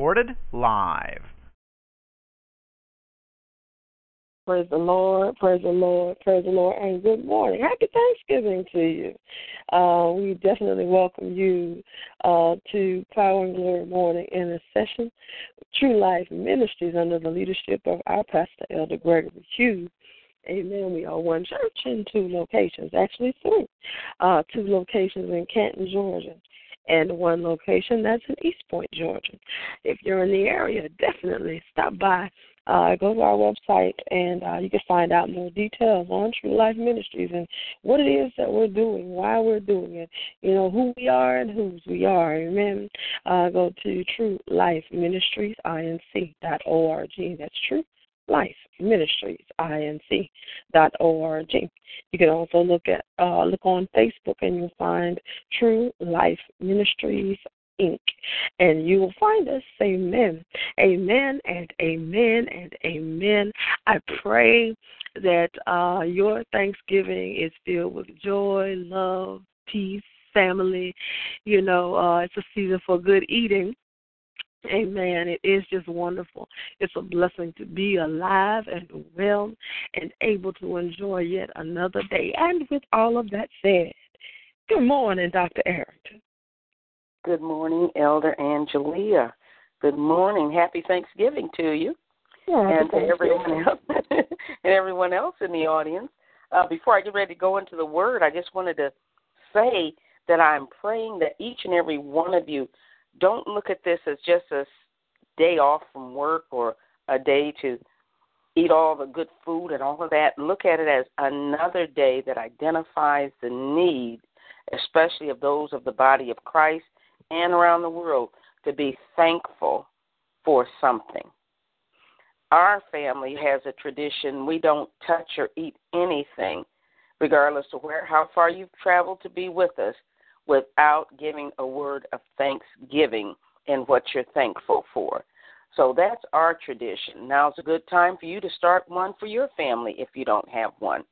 Recorded live. Praise the Lord, praise the Lord, praise the Lord, and good morning. Happy Thanksgiving to you. Uh, we definitely welcome you uh, to Power and Glory Morning Intercession, True Life Ministries under the leadership of our pastor, Elder Gregory Hughes. Amen. We are one church in two locations, actually three. Uh, two locations in Canton, Georgia, and one location that's in East Point, Georgia. If you're in the area, definitely stop by uh, go to our website and uh, you can find out more details on True Life Ministries and what it is that we're doing, why we're doing it, you know, who we are and whose we are. Amen. Uh, go to True Life Ministries, inc.org. That's True Life Ministries, inc.org. You can also look at uh, look on Facebook and you'll find True Life Ministries Inc. And you will find us. Amen. Amen and amen and amen. I pray that uh, your Thanksgiving is filled with joy, love, peace, family. You know, uh, it's a season for good eating. Amen. It is just wonderful. It's a blessing to be alive and well and able to enjoy yet another day. And with all of that said, good morning, Dr. Arrington. Good morning, Elder Angelia. Good morning. Happy Thanksgiving to you. Yeah, and to everyone else and everyone else in the audience. Uh, before I get ready to go into the word, I just wanted to say that I'm praying that each and every one of you don't look at this as just a day off from work or a day to eat all the good food and all of that. Look at it as another day that identifies the need, especially of those of the body of Christ and around the world to be thankful for something. Our family has a tradition we don't touch or eat anything, regardless of where how far you've traveled to be with us, without giving a word of thanksgiving in what you're thankful for. So that's our tradition. Now's a good time for you to start one for your family if you don't have one.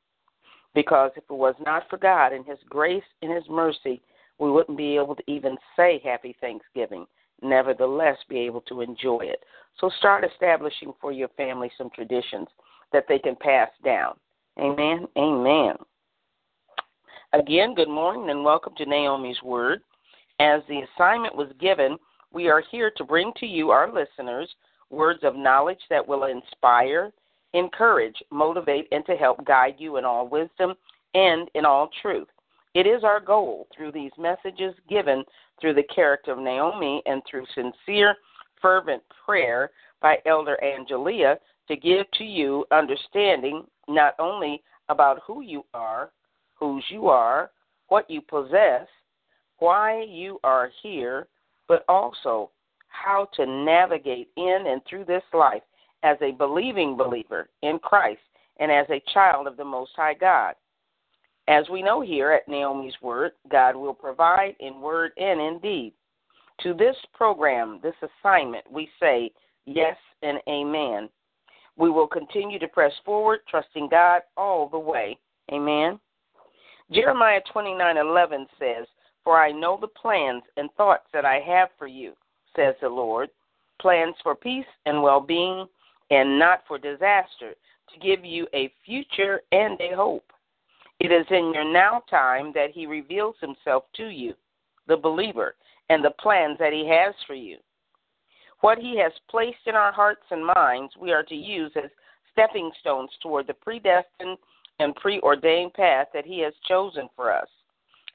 Because if it was not for God and His grace and His mercy, we wouldn't be able to even say Happy Thanksgiving, nevertheless, be able to enjoy it. So start establishing for your family some traditions that they can pass down. Amen. Amen. Again, good morning and welcome to Naomi's Word. As the assignment was given, we are here to bring to you, our listeners, words of knowledge that will inspire, encourage, motivate, and to help guide you in all wisdom and in all truth. It is our goal through these messages given through the character of Naomi and through sincere, fervent prayer by Elder Angelia to give to you understanding not only about who you are, whose you are, what you possess, why you are here, but also how to navigate in and through this life as a believing believer in Christ and as a child of the Most High God. As we know here at Naomi's Word, God will provide in word and in deed. To this program, this assignment, we say yes and amen. We will continue to press forward, trusting God all the way. Amen. Jeremiah 29:11 says, "For I know the plans and thoughts that I have for you," says the Lord, plans for peace and well-being and not for disaster, to give you a future and a hope. It is in your now time that He reveals Himself to you, the believer, and the plans that He has for you. What He has placed in our hearts and minds, we are to use as stepping stones toward the predestined and preordained path that He has chosen for us.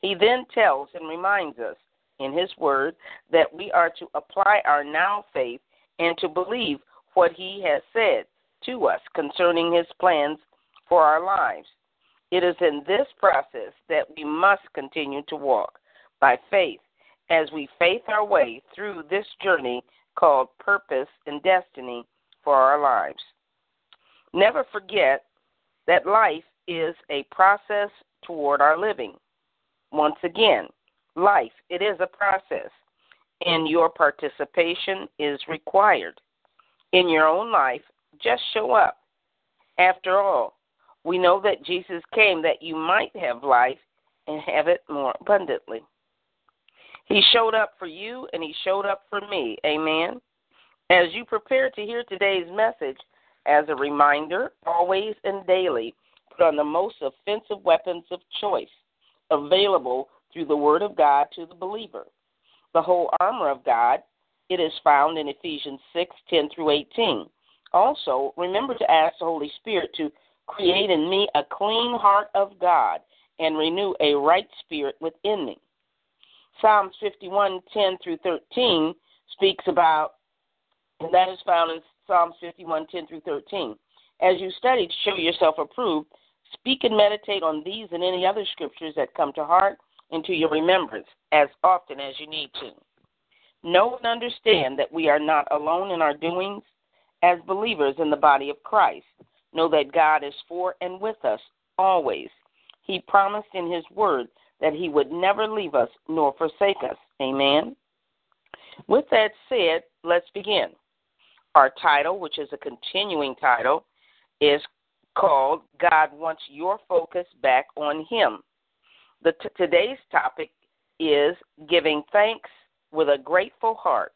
He then tells and reminds us in His Word that we are to apply our now faith and to believe what He has said to us concerning His plans for our lives. It is in this process that we must continue to walk, by faith as we faith our way through this journey called purpose and destiny for our lives. Never forget that life is a process toward our living. Once again, life, it is a process, and your participation is required. In your own life, just show up. After all, we know that Jesus came that you might have life and have it more abundantly. He showed up for you and he showed up for me. Amen. As you prepare to hear today's message, as a reminder, always and daily, put on the most offensive weapons of choice available through the Word of God to the believer. The whole armor of God, it is found in Ephesians 6 10 through 18. Also, remember to ask the Holy Spirit to create in me a clean heart of God and renew a right spirit within me. Psalms 51 10 through 13 speaks about, and that is found in Psalms 51 10 through 13. As you study to show yourself approved, speak and meditate on these and any other scriptures that come to heart and to your remembrance as often as you need to. Know and understand that we are not alone in our doings as believers in the body of Christ. Know that God is for and with us always. He promised in His Word that He would never leave us nor forsake us. Amen. With that said, let's begin. Our title, which is a continuing title, is called God Wants Your Focus Back on Him. The t- today's topic is giving thanks with a grateful heart,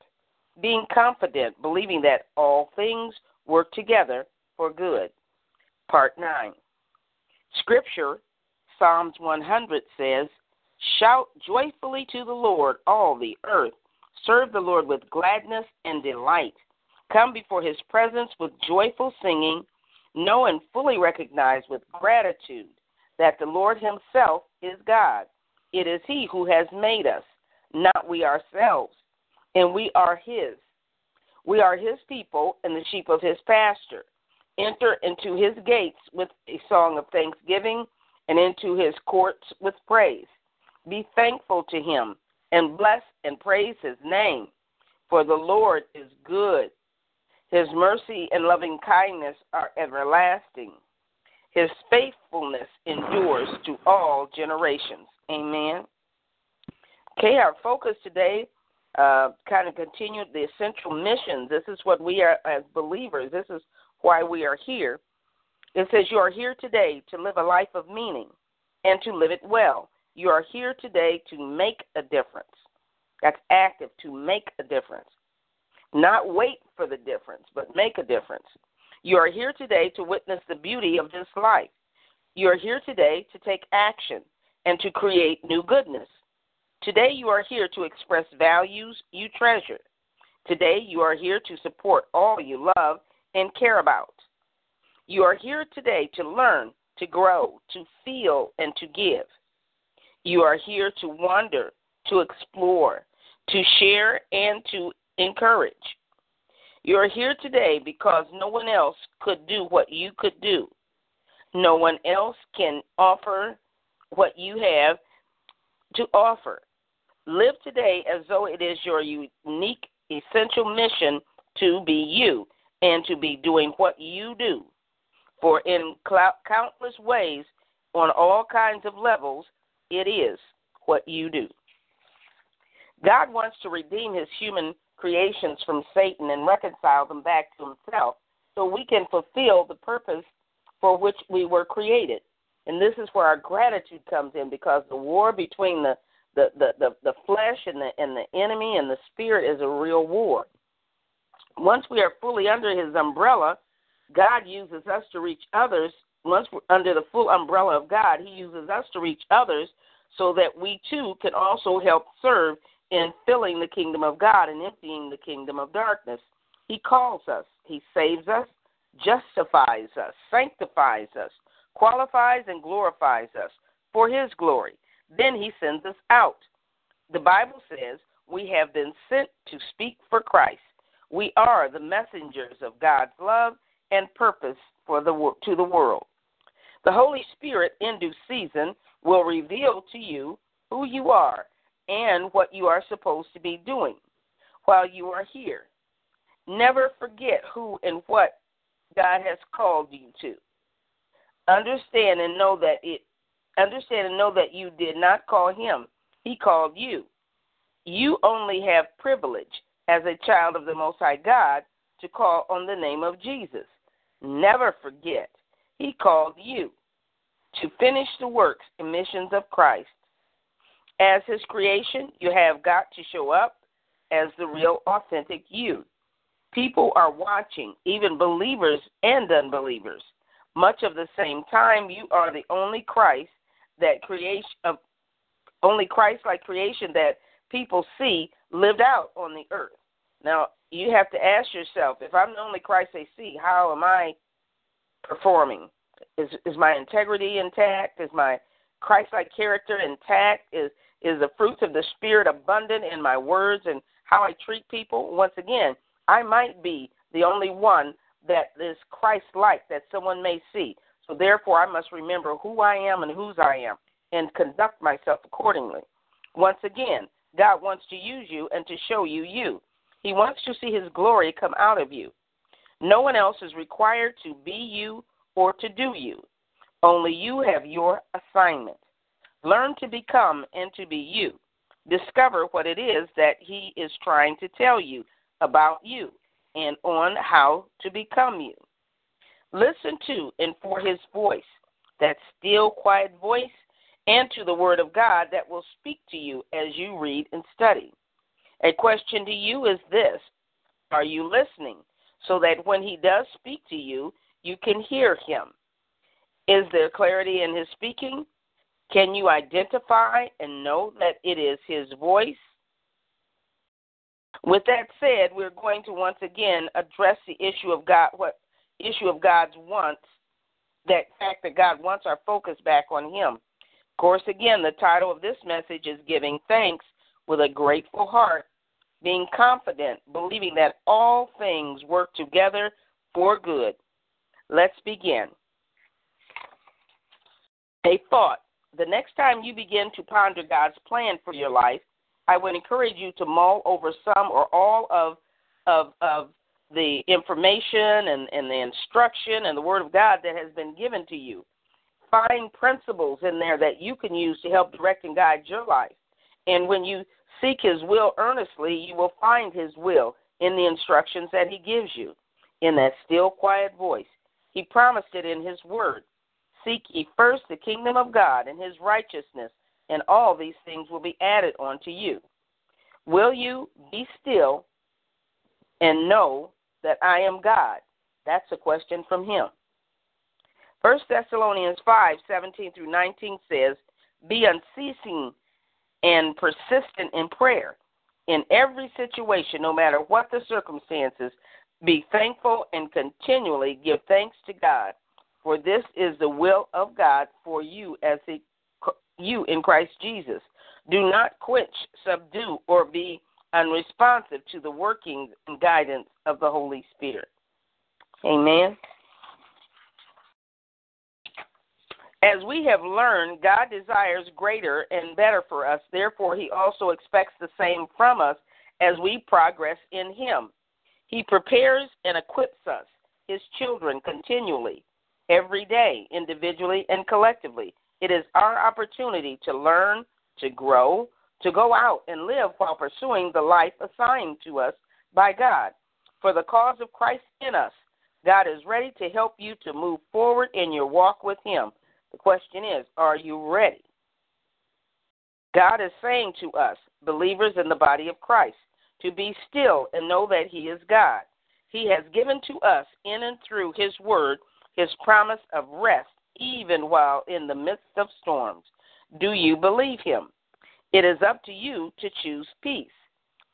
being confident, believing that all things work together for good. Part 9. Scripture, Psalms 100 says, Shout joyfully to the Lord, all the earth. Serve the Lord with gladness and delight. Come before his presence with joyful singing. Know and fully recognize with gratitude that the Lord himself is God. It is he who has made us, not we ourselves, and we are his. We are his people and the sheep of his pasture. Enter into his gates with a song of thanksgiving and into his courts with praise. Be thankful to him and bless and praise his name, for the Lord is good. His mercy and loving kindness are everlasting. His faithfulness endures to all generations. Amen. Okay, our focus today uh, kind of continued the essential mission. This is what we are as believers. This is why we are here. It says, You are here today to live a life of meaning and to live it well. You are here today to make a difference. That's active, to make a difference. Not wait for the difference, but make a difference. You are here today to witness the beauty of this life. You are here today to take action and to create new goodness. Today, you are here to express values you treasure. Today, you are here to support all you love and care about. You are here today to learn, to grow, to feel, and to give. You are here to wonder, to explore, to share, and to encourage. You are here today because no one else could do what you could do. No one else can offer what you have to offer. Live today as though it is your unique, essential mission to be you and to be doing what you do. For in countless ways, on all kinds of levels, it is what you do. God wants to redeem his human creations from Satan and reconcile them back to himself so we can fulfill the purpose for which we were created. And this is where our gratitude comes in because the war between the the, the, the, the flesh and the and the enemy and the spirit is a real war. Once we are fully under his umbrella, God uses us to reach others. Once we're under the full umbrella of God, he uses us to reach others so that we too can also help serve in filling the kingdom of God and emptying the kingdom of darkness. He calls us, He saves us, justifies us, sanctifies us, qualifies and glorifies us for His glory. Then He sends us out. The Bible says we have been sent to speak for Christ. We are the messengers of God's love and purpose for the to the world. The Holy Spirit in due season will reveal to you who you are and what you are supposed to be doing while you are here. Never forget who and what God has called you to. Understand and know that it understand and know that you did not call him. He called you. You only have privilege as a child of the most high God to call on the name of Jesus. Never forget, he called you to finish the works and missions of Christ. As his creation, you have got to show up as the real, authentic you. People are watching, even believers and unbelievers. Much of the same time, you are the only Christ that creation of only Christ like creation that people see lived out on the earth. Now, you have to ask yourself, if I'm the only Christ they see, how am I performing? Is is my integrity intact? Is my Christ-like character intact? Is is the fruits of the spirit abundant in my words and how I treat people? Once again, I might be the only one that is Christ-like that someone may see. So therefore, I must remember who I am and whose I am and conduct myself accordingly. Once again, God wants to use you and to show you you. He wants to see His glory come out of you. No one else is required to be you or to do you. Only you have your assignment. Learn to become and to be you. Discover what it is that He is trying to tell you about you and on how to become you. Listen to and for His voice, that still, quiet voice, and to the Word of God that will speak to you as you read and study. A question to you is this Are you listening so that when He does speak to you, you can hear Him? Is there clarity in His speaking? Can you identify and know that it is His voice? With that said, we're going to once again address the issue of God, what issue of God's wants, that fact that God wants our focus back on Him. Of course, again, the title of this message is Giving Thanks with a grateful heart, being confident, believing that all things work together for good. Let's begin. A thought. The next time you begin to ponder God's plan for your life, I would encourage you to mull over some or all of of of the information and, and the instruction and the word of God that has been given to you. Find principles in there that you can use to help direct and guide your life. And when you seek His will earnestly, you will find His will in the instructions that He gives you, in that still, quiet voice. He promised it in His Word. Seek ye first the kingdom of God and His righteousness, and all these things will be added unto you. Will you be still and know that I am God? That's a question from Him. First Thessalonians five seventeen through 19 says, Be unceasing and persistent in prayer. In every situation, no matter what the circumstances, be thankful and continually give thanks to God, for this is the will of God for you as he, you in Christ Jesus. Do not quench, subdue, or be unresponsive to the workings and guidance of the Holy Spirit. Amen. As we have learned, God desires greater and better for us. Therefore, He also expects the same from us as we progress in Him. He prepares and equips us, His children, continually, every day, individually and collectively. It is our opportunity to learn, to grow, to go out and live while pursuing the life assigned to us by God. For the cause of Christ in us, God is ready to help you to move forward in your walk with Him. The question is, are you ready? God is saying to us, believers in the body of Christ, to be still and know that He is God. He has given to us in and through His Word His promise of rest, even while in the midst of storms. Do you believe Him? It is up to you to choose peace.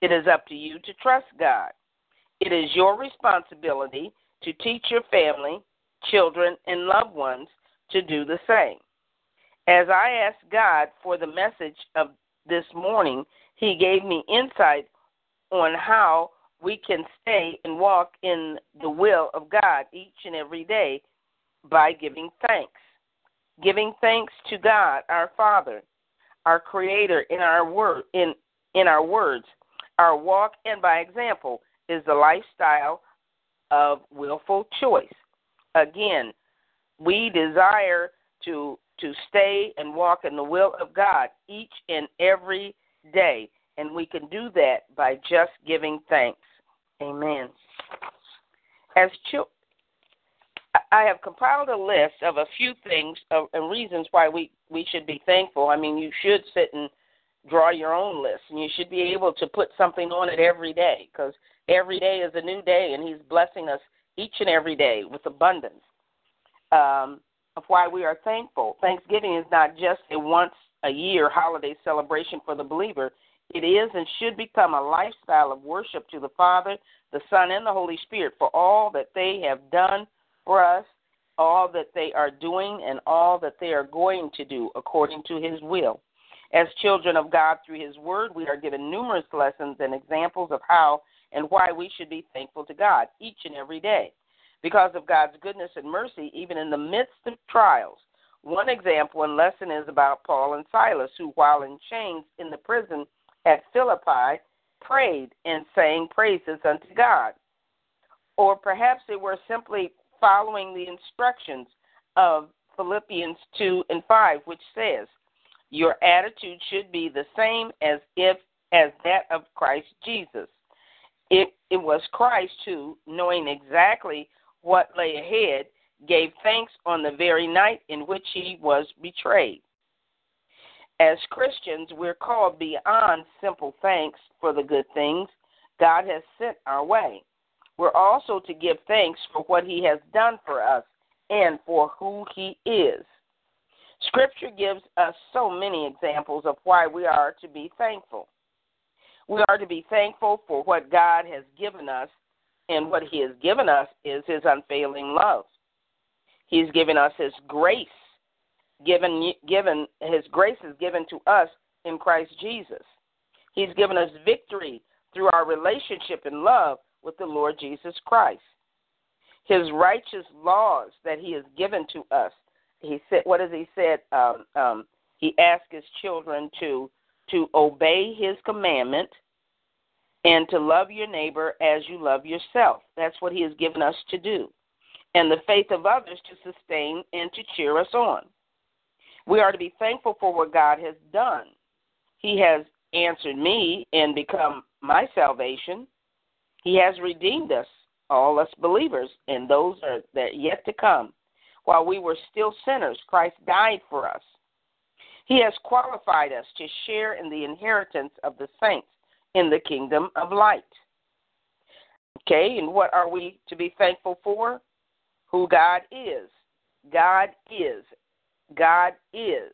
It is up to you to trust God. It is your responsibility to teach your family, children, and loved ones to do the same. As I asked God for the message of this morning, He gave me insight on how we can stay and walk in the will of God each and every day by giving thanks. Giving thanks to God, our Father. our Creator in our word in in our words, our walk, and by example is the lifestyle of willful choice. Again, we desire to to stay and walk in the will of God each and every day, and we can do that by just giving thanks. Amen. As I have compiled a list of a few things of, and reasons why we, we should be thankful. I mean, you should sit and draw your own list, and you should be able to put something on it every day because every day is a new day, and He's blessing us each and every day with abundance. Um, of why we are thankful. Thanksgiving is not just a once a year holiday celebration for the believer. It is and should become a lifestyle of worship to the Father, the Son, and the Holy Spirit for all that they have done for us, all that they are doing, and all that they are going to do according to His will. As children of God through His Word, we are given numerous lessons and examples of how and why we should be thankful to God each and every day. Because of God's goodness and mercy, even in the midst of trials. One example and lesson is about Paul and Silas, who, while in chains in the prison at Philippi, prayed and sang praises unto God. Or perhaps they were simply following the instructions of Philippians 2 and 5, which says, Your attitude should be the same as if as that of Christ Jesus. It, it was Christ who, knowing exactly what lay ahead, gave thanks on the very night in which he was betrayed. As Christians, we're called beyond simple thanks for the good things God has sent our way. We're also to give thanks for what He has done for us and for who He is. Scripture gives us so many examples of why we are to be thankful. We are to be thankful for what God has given us, and what He has given us is His unfailing love. He's given us His grace. Given, given His grace is given to us in Christ Jesus. He's given us victory through our relationship and love with the Lord Jesus Christ. His righteous laws that He has given to us. He said, "What does He said? Um, um, he asked His children to to obey His commandment and to love your neighbor as you love yourself. That's what He has given us to do, and the faith of others to sustain and to cheer us on. We are to be thankful for what God has done. He has answered me and become my salvation. He has redeemed us, all us believers, and those are that yet to come. While we were still sinners, Christ died for us. He has qualified us to share in the inheritance of the saints in the kingdom of light. Okay, and what are we to be thankful for? Who God is. God is. God is.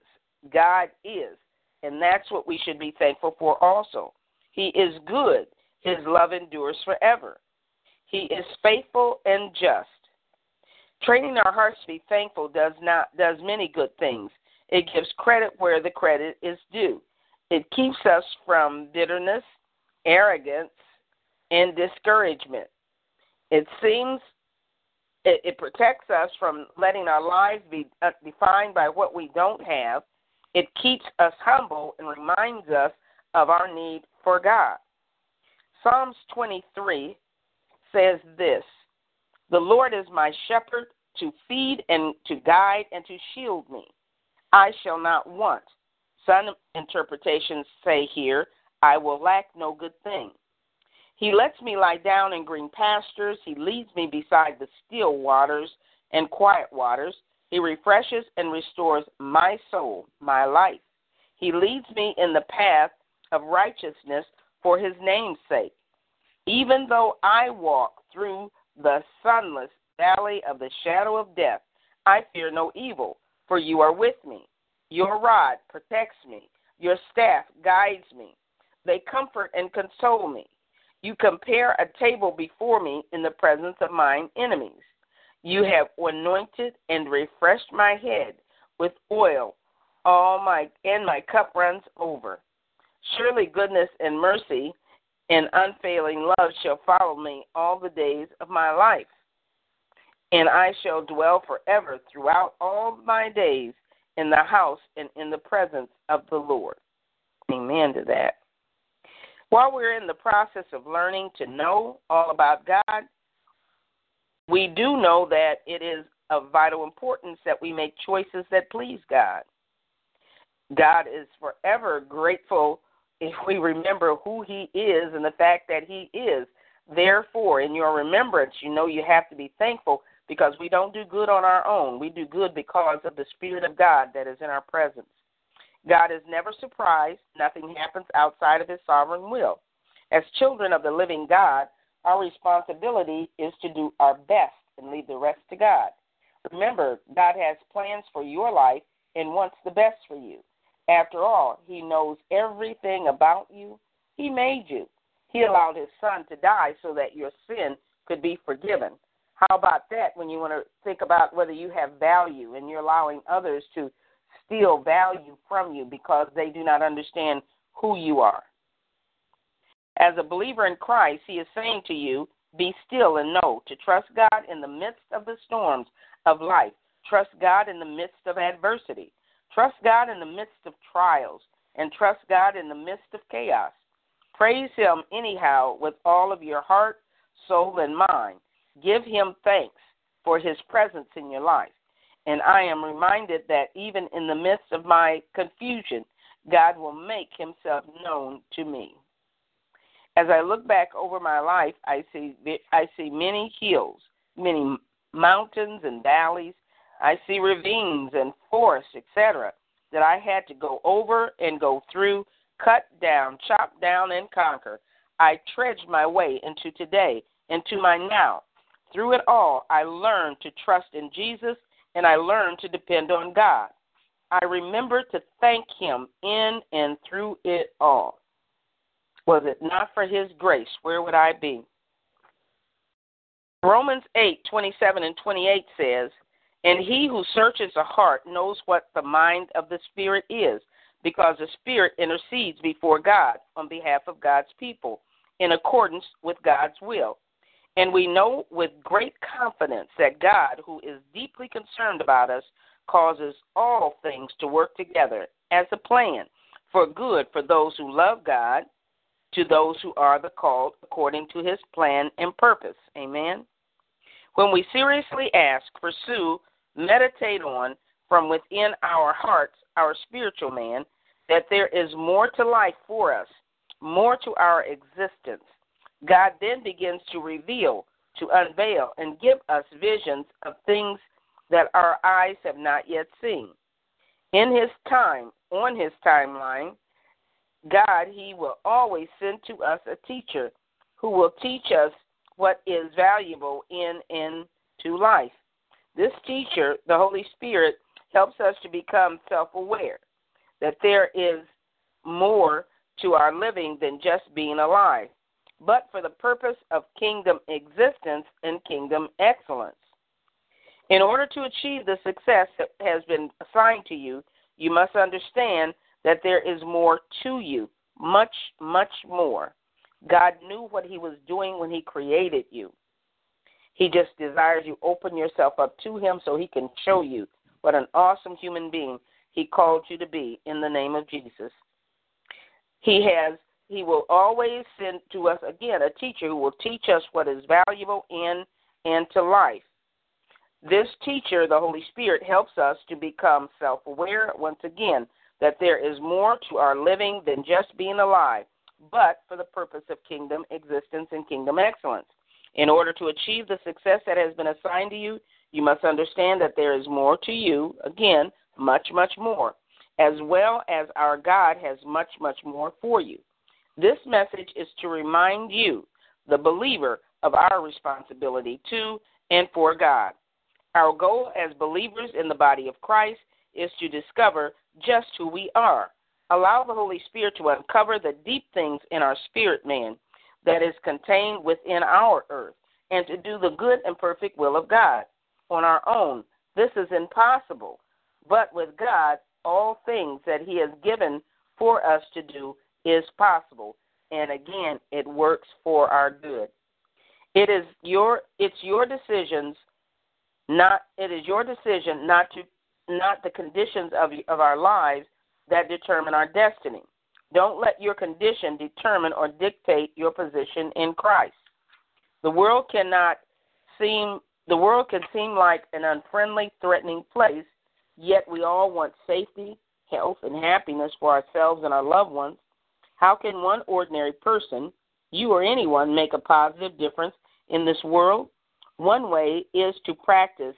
God is. And that's what we should be thankful for also. He is good. His love endures forever. He is faithful and just. Training our hearts to be thankful does not does many good things. It gives credit where the credit is due. It keeps us from bitterness, arrogance, and discouragement. It seems it, it protects us from letting our lives be uh, defined by what we don't have. It keeps us humble and reminds us of our need for God. Psalms 23 says this The Lord is my shepherd to feed and to guide and to shield me. I shall not want. Some interpretations say here, I will lack no good thing. He lets me lie down in green pastures. He leads me beside the still waters and quiet waters. He refreshes and restores my soul, my life. He leads me in the path of righteousness for his name's sake. Even though I walk through the sunless valley of the shadow of death, I fear no evil, for you are with me. Your rod protects me, your staff guides me. They comfort and console me. You compare a table before me in the presence of mine enemies. You have anointed and refreshed my head with oil, all my and my cup runs over. Surely goodness and mercy and unfailing love shall follow me all the days of my life. And I shall dwell forever throughout all my days in the house and in the presence of the Lord. Amen to that. While we're in the process of learning to know all about God, we do know that it is of vital importance that we make choices that please God. God is forever grateful if we remember who He is and the fact that He is. Therefore, in your remembrance, you know you have to be thankful because we don't do good on our own. We do good because of the Spirit of God that is in our presence. God is never surprised. Nothing happens outside of His sovereign will. As children of the living God, our responsibility is to do our best and leave the rest to God. Remember, God has plans for your life and wants the best for you. After all, He knows everything about you. He made you. He allowed His Son to die so that your sin could be forgiven. How about that when you want to think about whether you have value and you're allowing others to steal value from you because they do not understand who you are? As a believer in Christ, He is saying to you, be still and know to trust God in the midst of the storms of life. Trust God in the midst of adversity. Trust God in the midst of trials. And trust God in the midst of chaos. Praise Him anyhow with all of your heart, soul, and mind. Give Him thanks for His presence in your life. And I am reminded that even in the midst of my confusion, God will make Himself known to me. As I look back over my life, I see I see many hills, many mountains and valleys. I see ravines and forests, etc., that I had to go over and go through, cut down, chop down, and conquer. I trudged my way into today, into my now. Through it all, I learned to trust in Jesus and I learned to depend on God. I remember to thank Him in and through it all. Was it not for His grace, where would I be? Romans 8, 27 and 28 says, And he who searches the heart knows what the mind of the Spirit is, because the Spirit intercedes before God on behalf of God's people in accordance with God's will. And we know with great confidence that God, who is deeply concerned about us, causes all things to work together as a plan for good for those who love God, to those who are the called according to his plan and purpose. Amen. When we seriously ask, pursue, meditate on from within our hearts, our spiritual man, that there is more to life for us, more to our existence, God then begins to reveal, to unveil, and give us visions of things that our eyes have not yet seen. In His time, on His timeline, God, He will always send to us a teacher who will teach us what is valuable in into life. This teacher, the Holy Spirit, helps us to become self aware that there is more to our living than just being alive, but for the purpose of kingdom existence and kingdom excellence. In order to achieve the success that has been assigned to you, you must understand that there is more to you, much, much more. God knew what He was doing when He created you. He just desires you open yourself up to Him so He can show you what an awesome human being He called you to be in the name of Jesus. He has He will always send to us again a teacher who will teach us what is valuable in and to life. This teacher, the Holy Spirit, helps us to become self aware once again that there is more to our living than just being alive but for the purpose of kingdom existence and kingdom excellence. In order to achieve the success that has been assigned to you, you must understand that there is more to you, again, much, much more, as well as our God has much, much more for you. This message is to remind you, the believer, of our responsibility to and for God. Our goal as believers in the body of Christ is to discover just who we are Allow the Holy Spirit to uncover the deep things in our spirit man that is contained within our earth and to do the good and perfect will of God. On our own, this is impossible. But with God, all things that He has given for us to do is possible. And again, it works for our good. It is your it's your decisions not it is your decision not to not the conditions of, of our lives that determine our destiny. Don't let your condition determine or dictate your position in Christ. The world cannot seem the world can seem like an unfriendly, threatening place, yet we all want safety, health, and happiness for ourselves and our loved ones. How can one ordinary person, you or anyone, make a positive difference in this world? One way is to practice,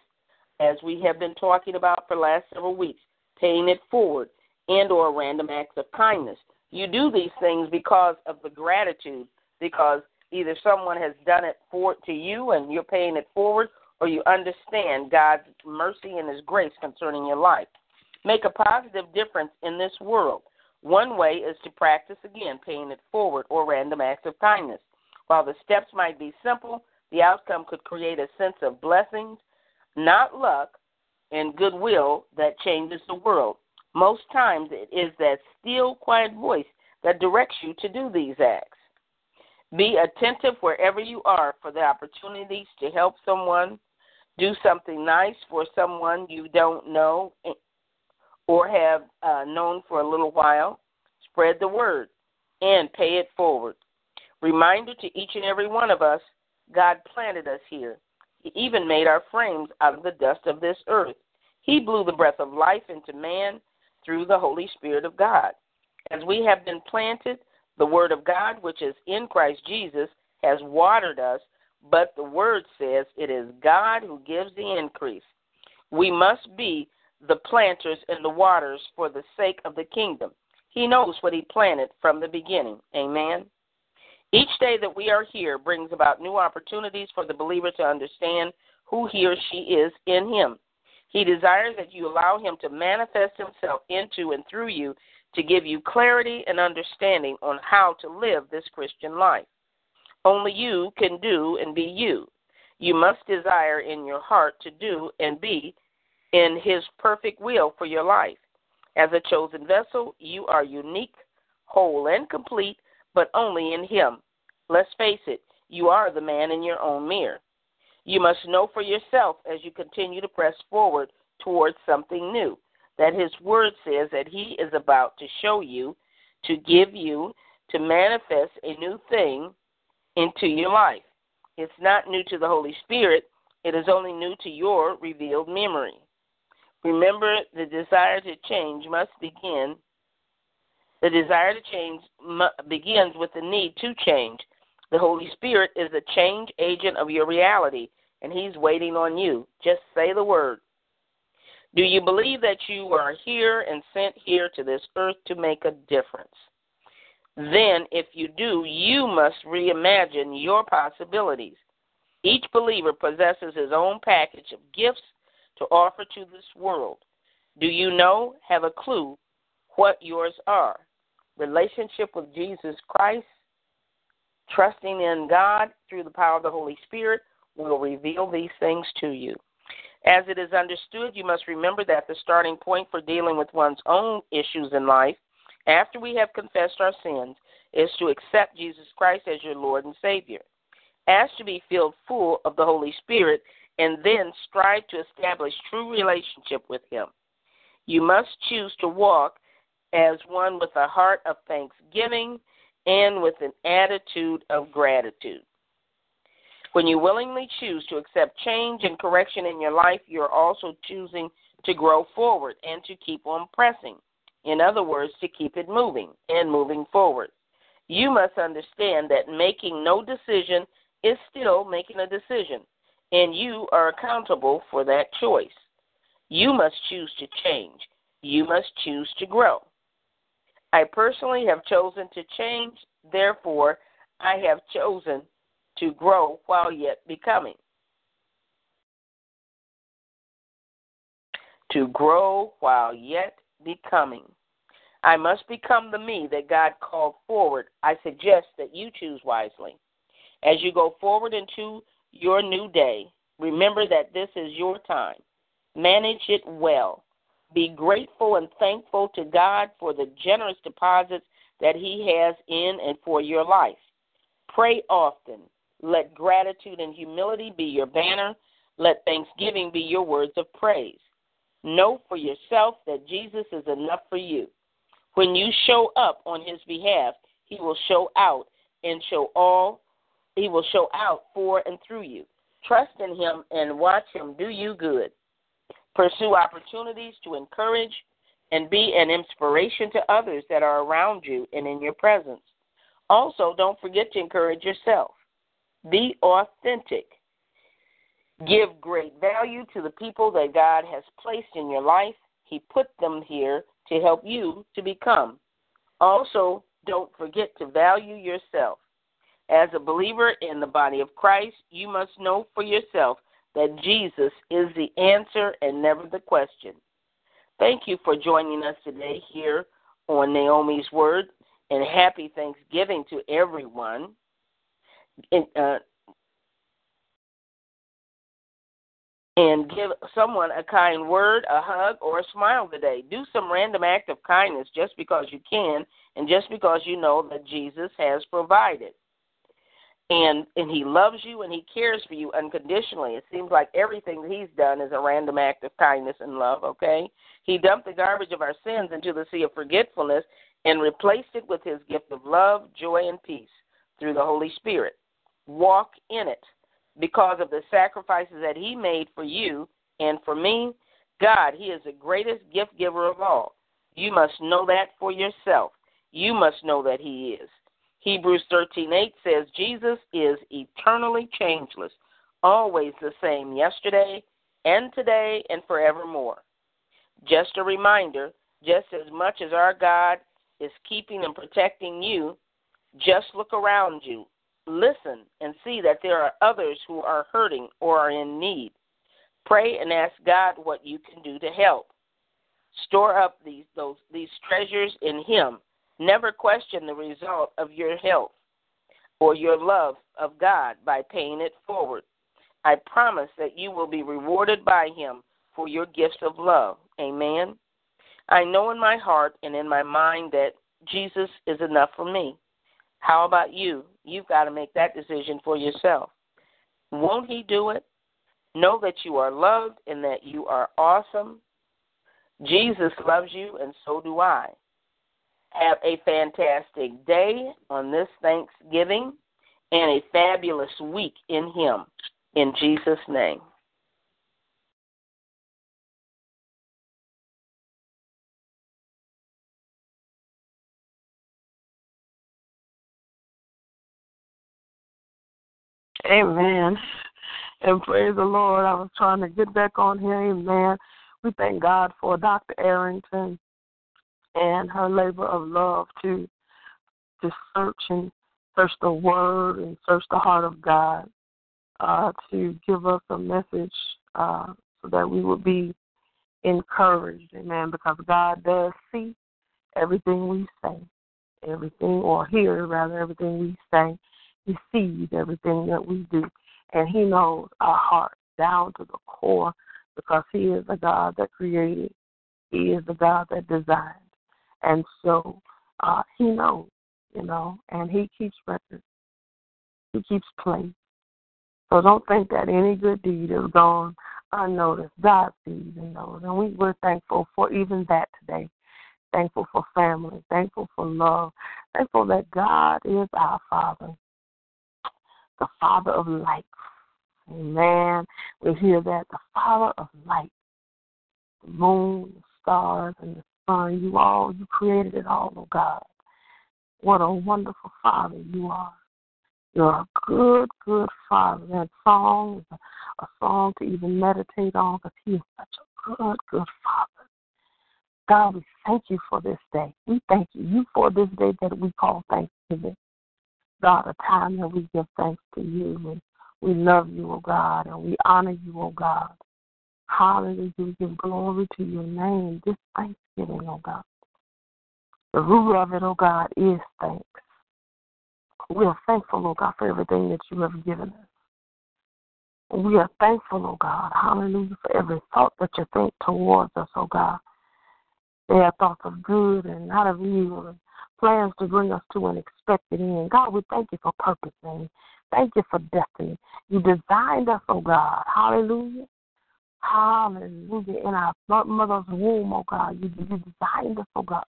as we have been talking about for the last several weeks, paying it forward and or random acts of kindness. You do these things because of the gratitude, because either someone has done it for to you and you're paying it forward, or you understand God's mercy and His grace concerning your life. Make a positive difference in this world. One way is to practice again paying it forward or random acts of kindness. While the steps might be simple, the outcome could create a sense of blessings, not luck, and goodwill that changes the world. Most times it is that still, quiet voice that directs you to do these acts. Be attentive wherever you are for the opportunities to help someone, do something nice for someone you don't know or have uh, known for a little while. Spread the word and pay it forward. Reminder to each and every one of us God planted us here. He even made our frames out of the dust of this earth. He blew the breath of life into man through the Holy Spirit of God. As we have been planted, the Word of God, which is in Christ Jesus, has watered us, but the Word says it is God who gives the increase. We must be the planters and the waters for the sake of the kingdom. He knows what He planted from the beginning. Amen. Each day that we are here brings about new opportunities for the believer to understand who he or she is in Him. He desires that you allow Him to manifest Himself into and through you to give you clarity and understanding on how to live this Christian life. Only you can do and be you. You must desire in your heart to do and be in His perfect will for your life. As a chosen vessel, you are unique, whole, and complete, but only in Him. Let's face it, you are the man in your own mirror. You must know for yourself as you continue to press forward towards something new that His Word says that He is about to show you, to give you, to manifest a new thing into your life. It's not new to the Holy Spirit, it is only new to your revealed memory. Remember, the desire to change must begin. The desire to change begins with the need to change. The Holy Spirit is the change agent of your reality, and He's waiting on you. Just say the word. Do you believe that you are here and sent here to this earth to make a difference? Then, if you do, you must reimagine your possibilities. Each believer possesses his own package of gifts to offer to this world. Do you know, have a clue what yours are? Relationship with Jesus Christ, trusting in God through the power of the Holy Spirit will reveal these things to you. As it is understood, you must remember that the starting point for dealing with one's own issues in life, after we have confessed our sins, is to accept Jesus Christ as your Lord and Savior. Ask to be filled full of the Holy Spirit and then strive to establish true relationship with Him. You must choose to walk as one with a heart of thanksgiving and with an attitude of gratitude. When you willingly choose to accept change and correction in your life, you're also choosing to grow forward and to keep on pressing. In other words, to keep it moving and moving forward. You must understand that making no decision is still making a decision, and you are accountable for that choice. You must choose to change. You must choose to grow. I personally have chosen to change, therefore, I have chosen to grow while yet becoming. To grow while yet becoming. I must become the me that God called forward. I suggest that you choose wisely. As you go forward into your new day, remember that this is your time. Manage it well. Be grateful and thankful to God for the generous deposits that He has in and for your life. Pray often. Let gratitude and humility be your banner. Let thanksgiving be your words of praise. Know for yourself that Jesus is enough for you. When you show up on his behalf, he will show out and show all he will show out for and through you. Trust in him and watch him do you good. Pursue opportunities to encourage and be an inspiration to others that are around you and in your presence. Also, don't forget to encourage yourself. Be authentic. Give great value to the people that God has placed in your life. He put them here to help you to become. Also, don't forget to value yourself. As a believer in the body of Christ, you must know for yourself that Jesus is the answer and never the question. Thank you for joining us today here on Naomi's Word, and happy Thanksgiving to everyone. And, uh, and give someone a kind word, a hug, or a smile today. Do some random act of kindness just because you can and just because you know that Jesus has provided. And and he loves you and he cares for you unconditionally. It seems like everything that he's done is a random act of kindness and love, okay? He dumped the garbage of our sins into the sea of forgetfulness and replaced it with his gift of love, joy, and peace through the Holy Spirit. Walk in it because of the sacrifices that He made for you and for me. God, He is the greatest gift giver of all. You must know that for yourself. You must know that He is. Hebrews 13:8 says Jesus is eternally changeless, always the same yesterday and today and forevermore. Just a reminder, just as much as our God is keeping and protecting you, just look around you listen and see that there are others who are hurting or are in need. Pray and ask God what you can do to help. Store up these those these treasures in him. Never question the result of your health or your love of God by paying it forward. I promise that you will be rewarded by him for your gifts of love. Amen. I know in my heart and in my mind that Jesus is enough for me. How about you? You've got to make that decision for yourself. Won't He do it? Know that you are loved and that you are awesome. Jesus loves you, and so do I. Have a fantastic day on this Thanksgiving and a fabulous week in Him. In Jesus' name. Amen. And praise the Lord. I was trying to get back on here. Amen. We thank God for Dr. Arrington and her labor of love to to search and search the word and search the heart of God uh, to give us a message uh, so that we would be encouraged. Amen. Because God does see everything we say, everything or hear rather everything we say he sees everything that we do, and He knows our heart down to the core because He is the God that created, He is the God that designed. And so uh, He knows, you know, and He keeps records, He keeps place. So don't think that any good deed is gone unnoticed. God sees and knows. And we, we're thankful for even that today. Thankful for family. Thankful for love. Thankful that God is our Father the Father of light. Amen. We hear that the Father of light, the moon, the stars, and the You all, you created it all, oh God. What a wonderful Father you are. You're a good, good Father. That song is a, a song to even meditate on because He is such a good, good Father. God, we thank you for this day. We thank you you for this day that we call Thanksgiving. God, a time that we give thanks to you and we love you, O God, and we honor you, O God. Hallelujah. We give glory to your name this Thanksgiving, O God. The root of it, O God, is thanks. We are thankful, O God, for everything that you have given us. We are thankful, O God, hallelujah, for every thought that you think towards us, O God. They are thoughts of good and not of evil, and plans to bring us to an expected end. God, we thank you for purpose, and thank you for destiny. You designed us, oh God, hallelujah, Hallelujah. In our mother's womb, oh God, you, you designed us, oh God,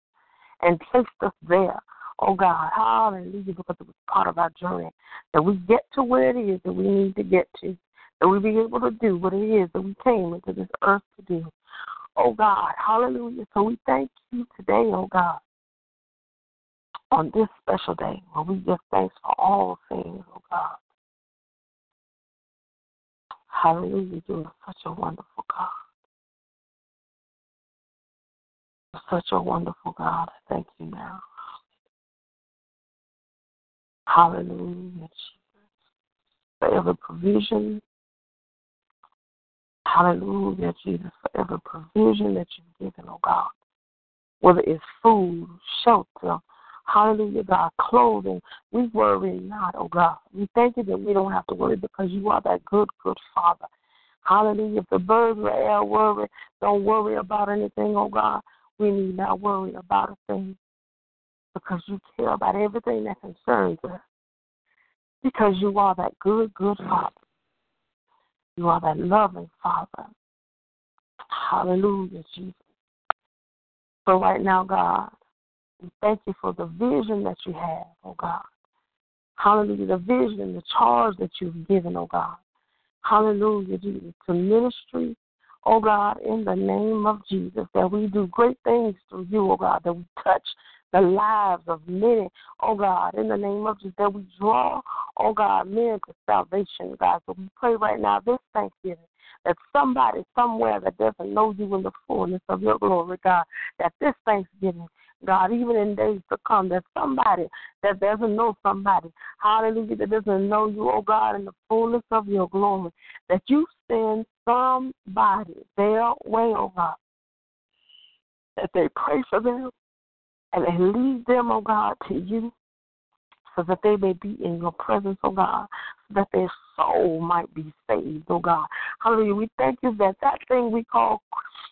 and placed us there, oh God. Hallelujah, because it was part of our journey. That we get to where it is that we need to get to. That we be able to do what it is that we came into this earth to do. Oh God, hallelujah. So we thank you today, oh God, on this special day where we give thanks for all things, oh God. Hallelujah. You are such a wonderful God. Such a wonderful God. Thank you now. Hallelujah, Jesus. For every provision. Hallelujah, Jesus. For every provision that you've given, oh God. Whether it's food, shelter, Hallelujah, God. Clothing. We worry not, oh God. We thank you that we don't have to worry because you are that good, good Father. Hallelujah. If the birds the air worry, don't worry about anything, oh God. We need not worry about a thing because you care about everything that concerns us. Because you are that good, good Father. You are that loving Father. Hallelujah, Jesus. So right now, God, we thank you for the vision that you have, oh God. Hallelujah. The vision and the charge that you've given, oh God. Hallelujah, Jesus. To ministry, oh God, in the name of Jesus, that we do great things through you, oh God, that we touch the lives of many, oh God, in the name of Jesus, that we draw, oh God, men to salvation, God. So we pray right now this Thanksgiving that somebody somewhere that doesn't know you in the fullness of your glory, God, that this Thanksgiving God, even in days to come, there's somebody that doesn't know somebody, hallelujah, that doesn't know you, oh God, in the fullness of your glory, that you send somebody their way, oh God, that they pray for them and they lead them, oh God, to you so that they may be in your presence, oh God, so that their soul might be saved, oh God. Hallelujah. We thank you that that thing we call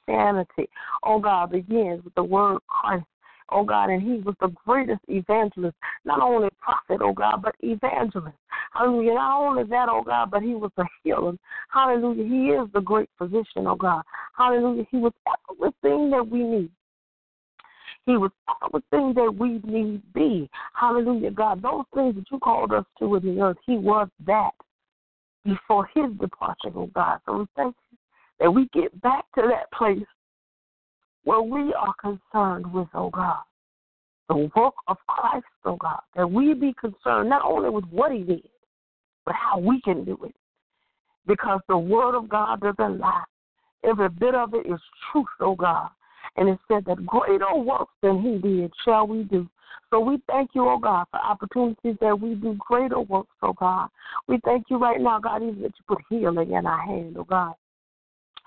Christianity, oh God, begins with the word Christ oh God, and he was the greatest evangelist, not only prophet, oh God, but evangelist. Hallelujah. Not only that, oh God, but he was a healer. Hallelujah. He is the great physician, oh God. Hallelujah. He was everything that we need. He was everything that we need be. Hallelujah, God. Those things that you called us to in the earth, he was that before his departure, oh God. So we thank you that we get back to that place where we are concerned with, oh God, the work of Christ, oh God, that we be concerned not only with what he did, but how we can do it. Because the word of God doesn't lie. Every bit of it is truth, oh God. And it said that greater works than he did shall we do. So we thank you, oh God, for opportunities that we do greater works, oh God. We thank you right now, God, even that you put healing in our hand, oh God.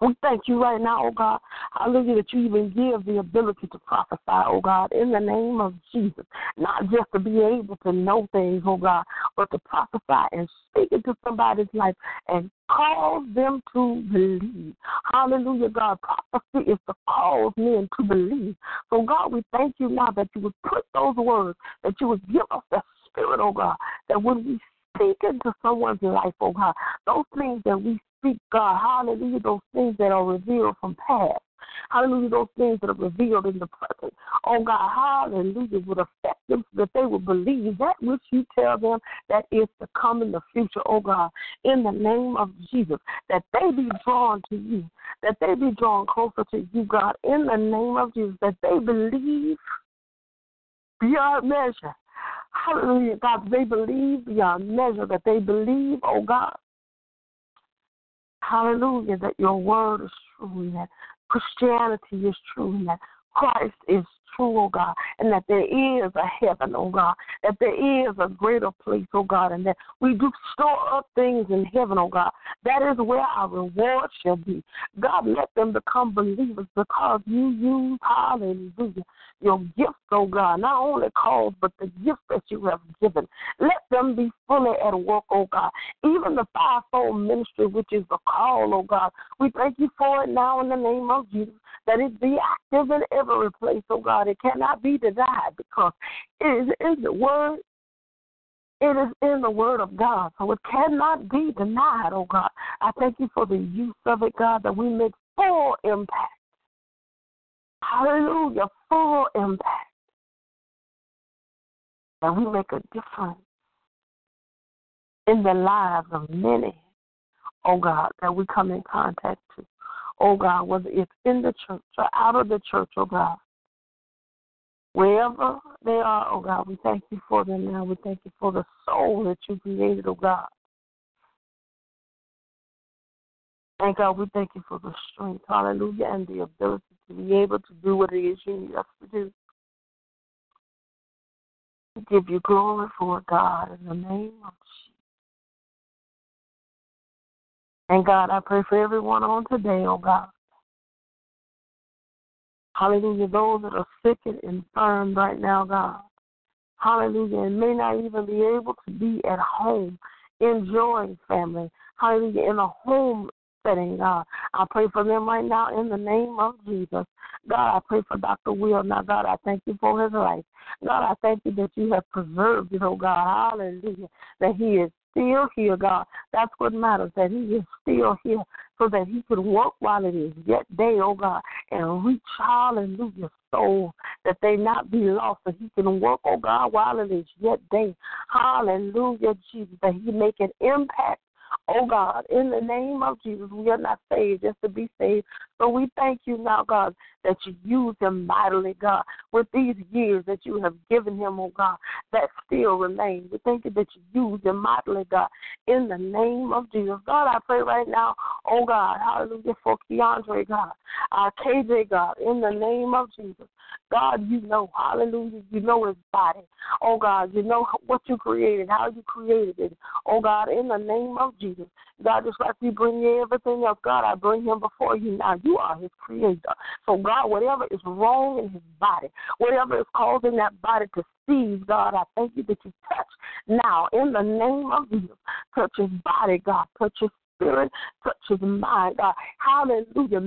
We thank you right now, oh God. Hallelujah, that you even give the ability to prophesy, oh God, in the name of Jesus. Not just to be able to know things, oh God, but to prophesy and speak into somebody's life and cause them to believe. Hallelujah, God. Prophecy is to cause men to believe. So, God, we thank you now that you would put those words, that you would give us the spirit, oh God, that when we speak into someone's life, oh God, those things that we speak, God, hallelujah, those things that are revealed from past. Hallelujah, those things that are revealed in the present. Oh God, hallelujah, would affect them so that they will believe that which you tell them that is to come in the future, oh God, in the name of Jesus, that they be drawn to you, that they be drawn closer to you, God, in the name of Jesus, that they believe beyond measure. Hallelujah, God, they believe beyond measure, that they believe, oh God, Hallelujah, that your word is true and that Christianity is true and that Christ is true, oh God, and that there is a heaven, oh God, that there is a greater place, oh God, and that we do store up things in heaven, oh God. That is where our reward shall be. God, let them become believers because you use, hallelujah, your gift, oh God, not only cause, but the gift that you have given. Let them be fully at work, oh God. Even the fivefold ministry, which is the call, oh God. We thank you for it now in the name of Jesus, that it be active in every place, oh God. It cannot be denied because it is in the word It is in the Word of God, so it cannot be denied, oh God. I thank you for the use of it, God, that we make full impact. Hallelujah, full impact. That we make a difference in the lives of many, oh God, that we come in contact to. Oh God, whether it's in the church or out of the church, oh God. Wherever they are, oh God, we thank you for them now. We thank you for the soul that you created, oh God. And God, we thank you for the strength, hallelujah, and the ability to be able to do what it is you need us to do. We give you glory for God in the name of Jesus. And God, I pray for everyone on today, oh God. Hallelujah. Those that are sick and infirm right now, God. Hallelujah. And may not even be able to be at home enjoying family. Hallelujah. In a home setting, God. I pray for them right now in the name of Jesus. God, I pray for Dr. Will. Now, God, I thank you for his life. God, I thank you that you have preserved it, oh God. Hallelujah. That he is still here, God. That's what matters, that he is still here so that he could work while it is yet day, oh God, and reach, hallelujah, soul, that they not be lost, that he can work, oh God, while it is yet day. Hallelujah, Jesus, that he make an impact Oh God, in the name of Jesus, we are not saved just to be saved. So we thank you now, God, that you use him mightily, God, with these years that you have given him, oh God, that still remain. We thank you that you use him mightily, God, in the name of Jesus. God, I pray right now, oh God, hallelujah, for Keandre, God, uh, our KJ, God, in the name of Jesus. God, you know, hallelujah, you know his body. Oh God, you know what you created, how you created it. Oh God, in the name of Jesus. God, just like you bring everything else, God, I bring him before you now. You are his creator. So God, whatever is wrong in his body, whatever is causing that body to seize, God, I thank you that you touch now in the name of Jesus. Touch his body, God. Touch his spirit, touch his mind, God. Hallelujah.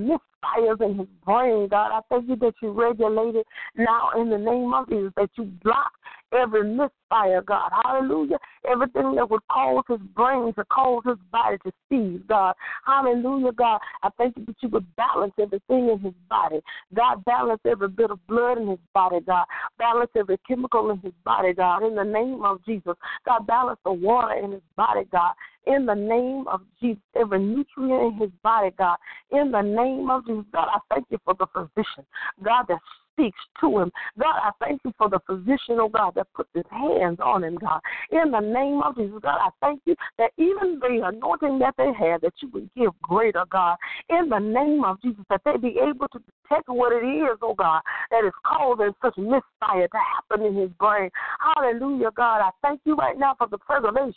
Misfires in his brain, God. I thank you that you regulate it now in the name of Jesus, that you block every misfire, God. Hallelujah. Everything that would cause his brain to cause his body to seize, God. Hallelujah, God. I thank you that you would balance everything in his body. God, balance every bit of blood in his body, God. Balance every chemical in his body, God. In the name of Jesus. God, balance the water in his body, God. In the name of Jesus, every nutrient in his body, God. In the name of Jesus, God, I thank you for the physician, God, that speaks to him. God, I thank you for the physician, oh God, that puts his hands on him, God. In the name of Jesus, God, I thank you that even the anointing that they have, that you would give greater, God. In the name of Jesus, that they be able to detect what it is, oh God, that is causing such misfire to happen in his brain. Hallelujah, God. I thank you right now for the preservation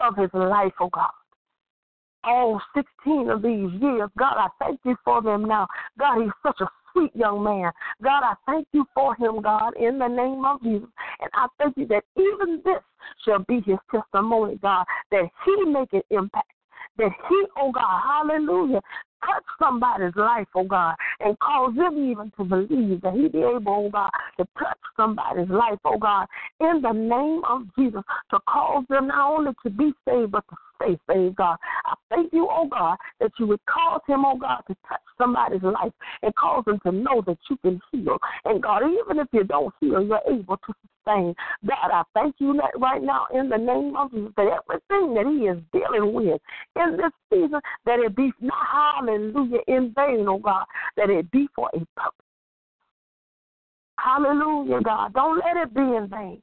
of his life, oh God all 16 of these years. God, I thank you for them now. God, he's such a sweet young man. God, I thank you for him, God, in the name of Jesus. And I thank you that even this shall be his testimony, God, that he make an impact. That he, oh God, hallelujah, touch somebody's life, oh God, and cause them even to believe that He be able, oh God, to touch somebody's life, oh God, in the name of Jesus, to cause them not only to be saved, but to stay saved, God. I thank you, oh God, that you would cause him, oh God, to touch somebody's life and cause them to know that you can heal. And God, even if you don't heal, you're able to sustain. God, I thank you that right now in the name of Jesus that everything that he is dealing with in this season, that it be not hallelujah in vain, oh God, that it be for a purpose. Hallelujah, God. Don't let it be in vain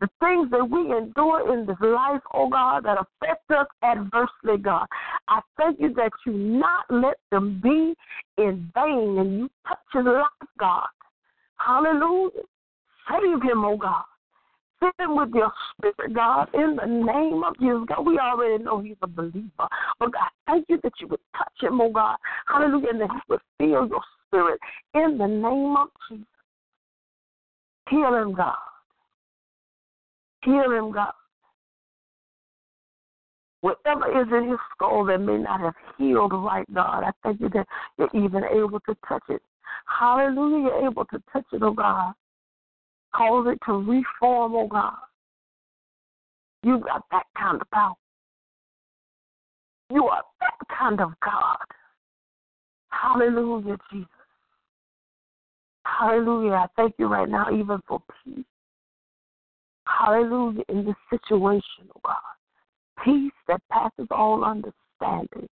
the things that we endure in this life, oh God, that affect us adversely, God. I thank you that you not let them be in vain and you touch his life, God. Hallelujah. Save him, oh God. Fill him with your spirit, God, in the name of Jesus. God, we already know he's a believer. But God, thank you that you would touch him, oh God. Hallelujah. And that he would feel your spirit in the name of Jesus. Heal him, God. Heal him, God. Whatever is in his skull that may not have healed right, God, I thank you that you're even able to touch it. Hallelujah, you're able to touch it, oh God. Cause it to reform, oh God. You got that kind of power. You are that kind of God. Hallelujah, Jesus. Hallelujah. I thank you right now, even for peace. Hallelujah, in this situation, oh God. Peace that passes all understanding.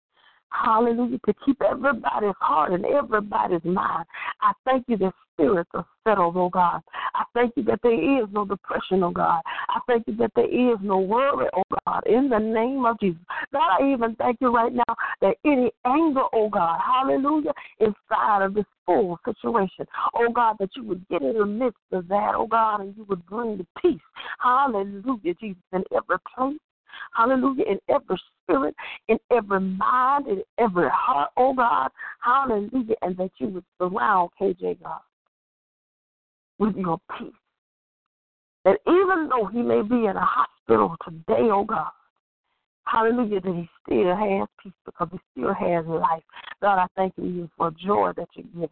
Hallelujah. To keep everybody's heart and everybody's mind. I thank you that spirits are settled, oh God. I thank you that there is no depression, oh God. I thank you that there is no worry, oh God, in the name of Jesus. God, I even thank you right now that any anger, oh God, hallelujah, inside of this full situation, oh God, that you would get in the midst of that, oh God, and you would bring the peace, hallelujah, Jesus, in every place Hallelujah. In every spirit, in every mind, in every heart, oh God. Hallelujah. And that you would surround KJ God with your peace. That even though he may be in a hospital today, oh God, hallelujah, that he still has peace because he still has life. God, I thank you for joy that you give.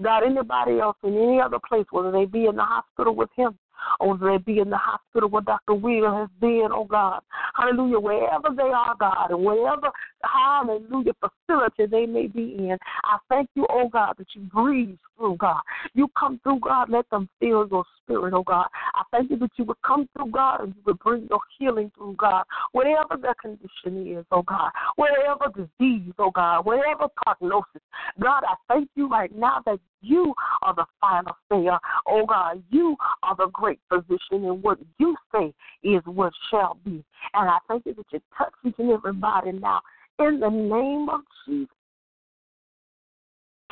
God, anybody else in any other place, whether they be in the hospital with him, Oh, or they be in the hospital where Dr. Will has been, oh God. Hallelujah. Wherever they are, God, and wherever, hallelujah, facility they may be in, I thank you, oh God, that you breathe through, God. You come through, God, let them feel your spirit, oh God. I thank you that you would come through, God, and you would bring your healing through, God. Whatever their condition is, oh God. Whatever disease, oh God. Whatever prognosis. God, I thank you right now that you are the final say. Oh God, you are the great physician, and what you say is what shall be. And I thank you that you touch each and everybody now in the name of Jesus.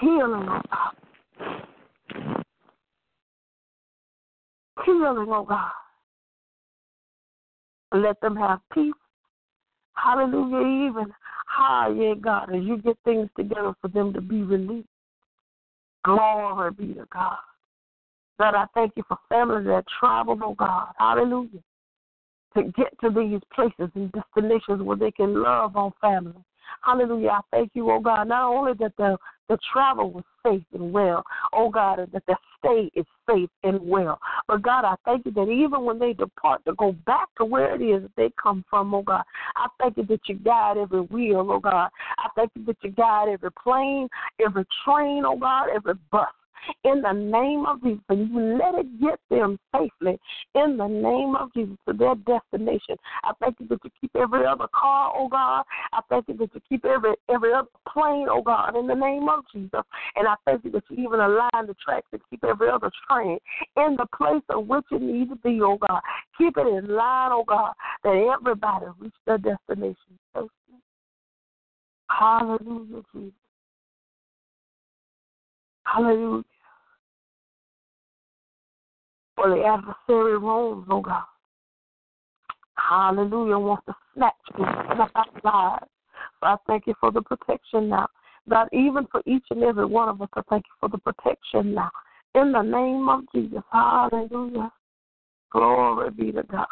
Healing, oh God. Healing, oh God. Let them have peace. Hallelujah. Even high, yeah, God, as you get things together for them to be released. Glory be to God. God, I thank you for families that travel, oh God. Hallelujah. To get to these places and destinations where they can love on family. Hallelujah. I thank you, oh God, not only that the, the travel was safe and well, oh God, and that the stay is safe and well. But God, I thank you that even when they depart to go back to where it is that they come from, oh God, I thank you that you guide every wheel, oh God. I thank you that you guide every plane, every train, oh God, every bus in the name of Jesus. You let it get them safely in the name of Jesus to their destination. I thank you that you keep every other car, oh God. I thank you that you keep every every other plane, oh God, in the name of Jesus. And I thank you that you even align the tracks to keep every other train in the place of which it needs to be, oh God. Keep it in line, oh God, that everybody reach their destination safely. Hallelujah, Jesus. Hallelujah for the adversary roams, oh God. Hallelujah. Wants to snatch me, snap out lives. So I thank you for the protection now. God, even for each and every one of us, I thank you for the protection now. In the name of Jesus. Hallelujah. Glory be to God.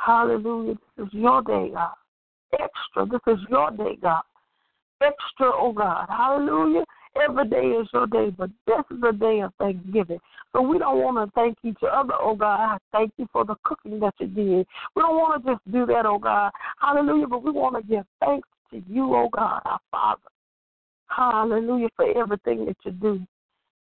Hallelujah. This is your day, God. Extra. This is your day, God. Extra, oh God. Hallelujah. Every day is your day, but this is a day of thanksgiving. So we don't want to thank each other, oh God. I thank you for the cooking that you did. We don't want to just do that, oh God. Hallelujah, but we want to give thanks to you, oh God, our Father. Hallelujah for everything that you do.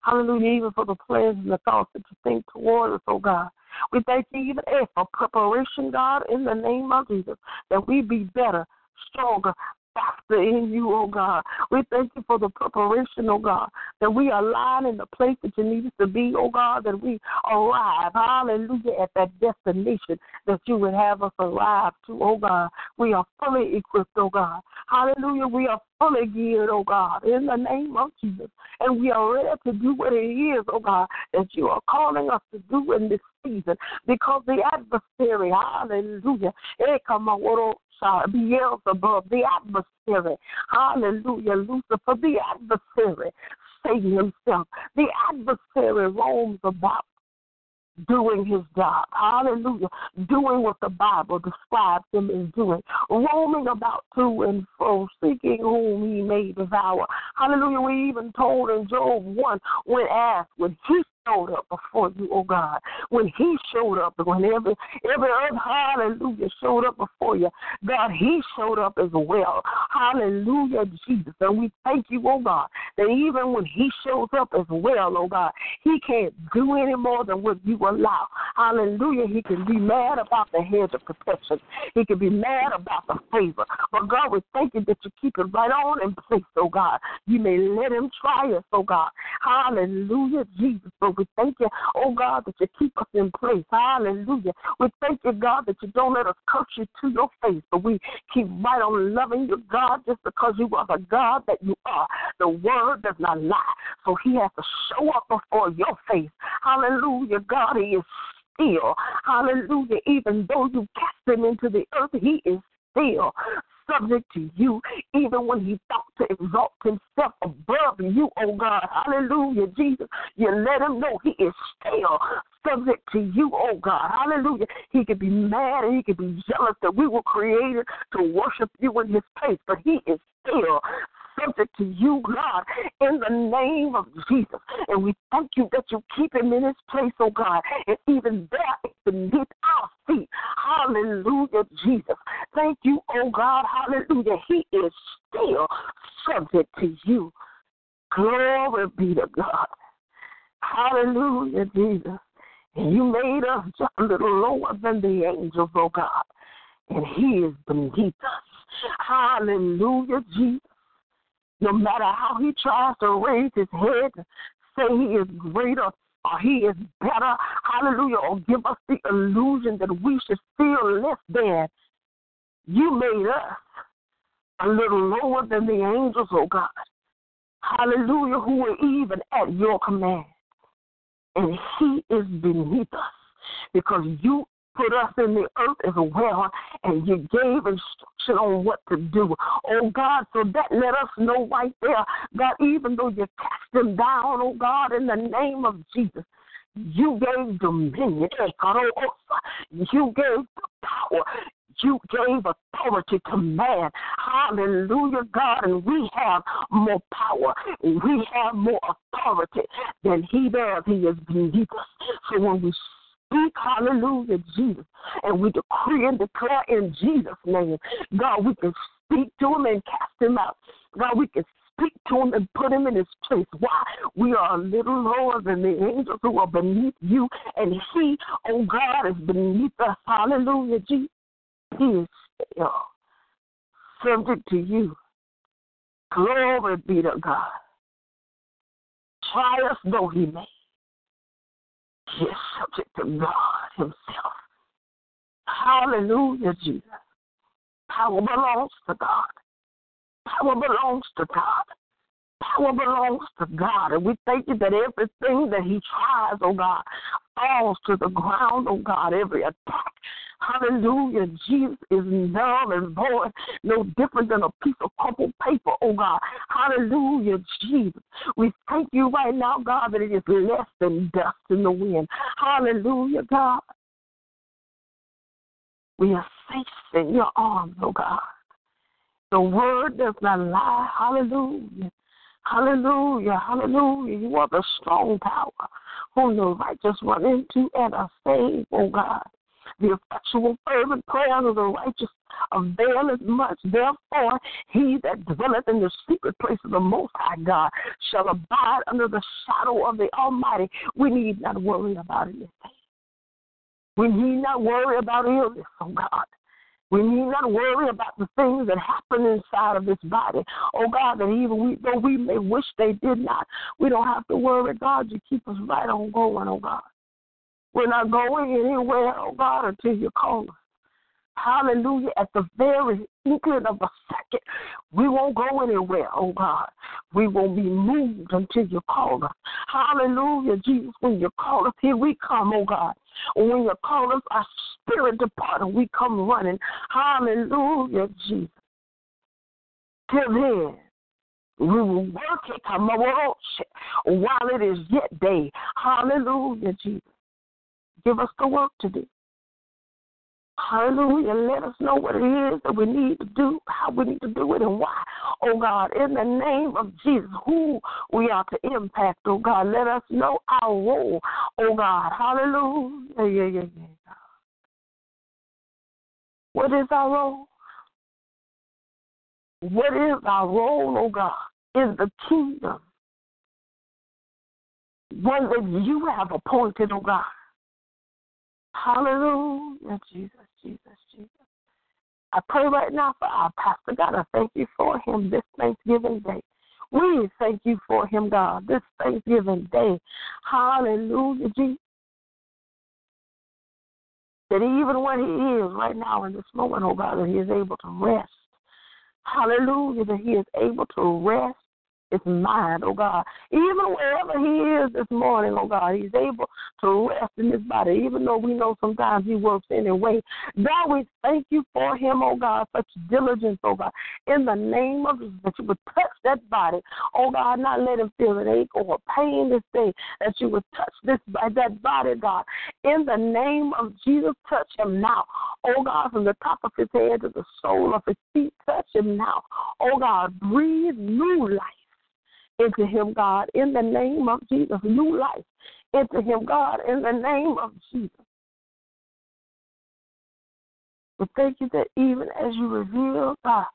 Hallelujah, even for the plans and the thoughts that you think toward us, oh God. We thank you even for preparation, God, in the name of Jesus, that we be better, stronger, faster in you, oh God. We thank you for the preparation, oh God, that we align in the place that you need us to be, oh God, that we arrive, hallelujah, at that destination that you would have us arrive to, oh God. We are fully equipped, oh God. Hallelujah, we are fully geared, oh God, in the name of Jesus. And we are ready to do what it is, oh God, that you are calling us to do in this season because the adversary, hallelujah, eh, oh, come on, Beelzebub, the adversary. Hallelujah. Lucifer, the adversary. Satan himself. The adversary roams about doing his job. Hallelujah. Doing what the Bible describes him as doing. Roaming about to and fro, seeking whom he may devour. Hallelujah. We even told in Job 1 when asked, when he showed up before you, oh God. When he showed up, when every every other hallelujah showed up before you, God, he showed up as well. Hallelujah, Jesus. And we thank you, oh God, that even when he shows up as well, oh God, he can't do any more than what you allow. Hallelujah. He can be mad about the hedge of protection. He can be mad about the favor. But God, we thank you that you keep it right on in place, oh God. You may let him try us, oh God. Hallelujah, Jesus. We thank you, oh God, that you keep us in place. Hallelujah. We thank you, God, that you don't let us curse you to your face, but we keep right on loving you, God, just because you are the God that you are. The word does not lie. So he has to show up before your face. Hallelujah, God. He is still. Hallelujah. Even though you cast him into the earth, he is still subject to you, even when he thought to exalt himself above you, oh God. Hallelujah, Jesus. You let him know he is still subject to you, oh God. Hallelujah. He could be mad and he could be jealous that we were created to worship you in his place, but he is still subject to you, God, in the name of Jesus. And we thank you that you keep him in his place, oh God, and even there beneath our feet. Hallelujah, Jesus. Thank you, oh God. Hallelujah. He is still subject to you. Glory be to God. Hallelujah, Jesus. And you made us just a little lower than the angels, oh God. And he is beneath us. Hallelujah, Jesus. No matter how he tries to raise his head, say he is greater or he is better, hallelujah, or give us the illusion that we should feel less than. You made us a little lower than the angels, oh God. Hallelujah, who were even at your command. And he is beneath us because you put us in the earth as well, and you gave instruction on what to do. Oh God, so that let us know right there, God, even though you cast them down, oh God, in the name of Jesus, you gave dominion. You gave power. You gave authority to man. Hallelujah, God. And we have more power. We have more authority than he does. He is beneath us. So when we speak, hallelujah, Jesus, and we decree and declare in Jesus' name, God, we can speak to him and cast him out. God, we can speak to him and put him in his place. Why? We are a little lower than the angels who are beneath you, and he, oh God, is beneath us. Hallelujah, Jesus. He is still subject to you. Glory be to God. Try us though he may. He is subject to God Himself. Hallelujah, Jesus. Power belongs to God. Power belongs to God. Power belongs to God. And we thank you that everything that He tries, oh God, falls to the ground, oh God, every attack. Hallelujah. Jesus is null and void, no different than a piece of crumpled paper, oh God. Hallelujah, Jesus. We thank you right now, God, that it is less than dust in the wind. Hallelujah, God. We are safe in your arms, oh God. The word does not lie. Hallelujah. Hallelujah. Hallelujah. You are the strong tower whom the righteous run into and are saved, oh God. The effectual fervent prayer of the righteous availeth much. Therefore, he that dwelleth in the secret place of the Most High God shall abide under the shadow of the Almighty. We need not worry about anything. We need not worry about illness, oh God. We need not worry about the things that happen inside of this body. Oh God, that even we though we may wish they did not, we don't have to worry, God. You keep us right on going, oh God. We're not going anywhere, oh God, until you call us. Hallelujah. At the very inkling of a second, we won't go anywhere, oh God. We won't be moved until you call us. Hallelujah, Jesus. When you call us, here we come, oh God. When you call us, our spirit depart and we come running. Hallelujah, Jesus. Till then, we will work it while it is yet day. Hallelujah, Jesus. Give us the work to do. Hallelujah. Let us know what it is that we need to do, how we need to do it, and why. Oh God, in the name of Jesus, who we are to impact, oh God. Let us know our role, oh God. Hallelujah. Yeah, yeah, yeah. What is our role? What is our role, oh God, in the kingdom? One that you have appointed, oh God. Hallelujah, Jesus, Jesus, Jesus. I pray right now for our pastor. God, I thank you for him this Thanksgiving day. We thank you for him, God, this Thanksgiving day. Hallelujah, Jesus. That even when he is right now in this moment, oh God, that he is able to rest. Hallelujah, that he is able to rest his mine, oh God. Even wherever he is this morning, oh God, he's able to rest in his body, even though we know sometimes he works anyway. God, we thank you for him, oh God, such diligence, oh God. In the name of Jesus, that you would touch that body, oh God, not let him feel an ache or pain this day, that you would touch this that body, God. In the name of Jesus, touch him now. Oh God, from the top of his head to the sole of his feet, touch him now. Oh God, breathe new life into him, God, in the name of Jesus. New life into him, God, in the name of Jesus. But thank you that even as you reveal, God,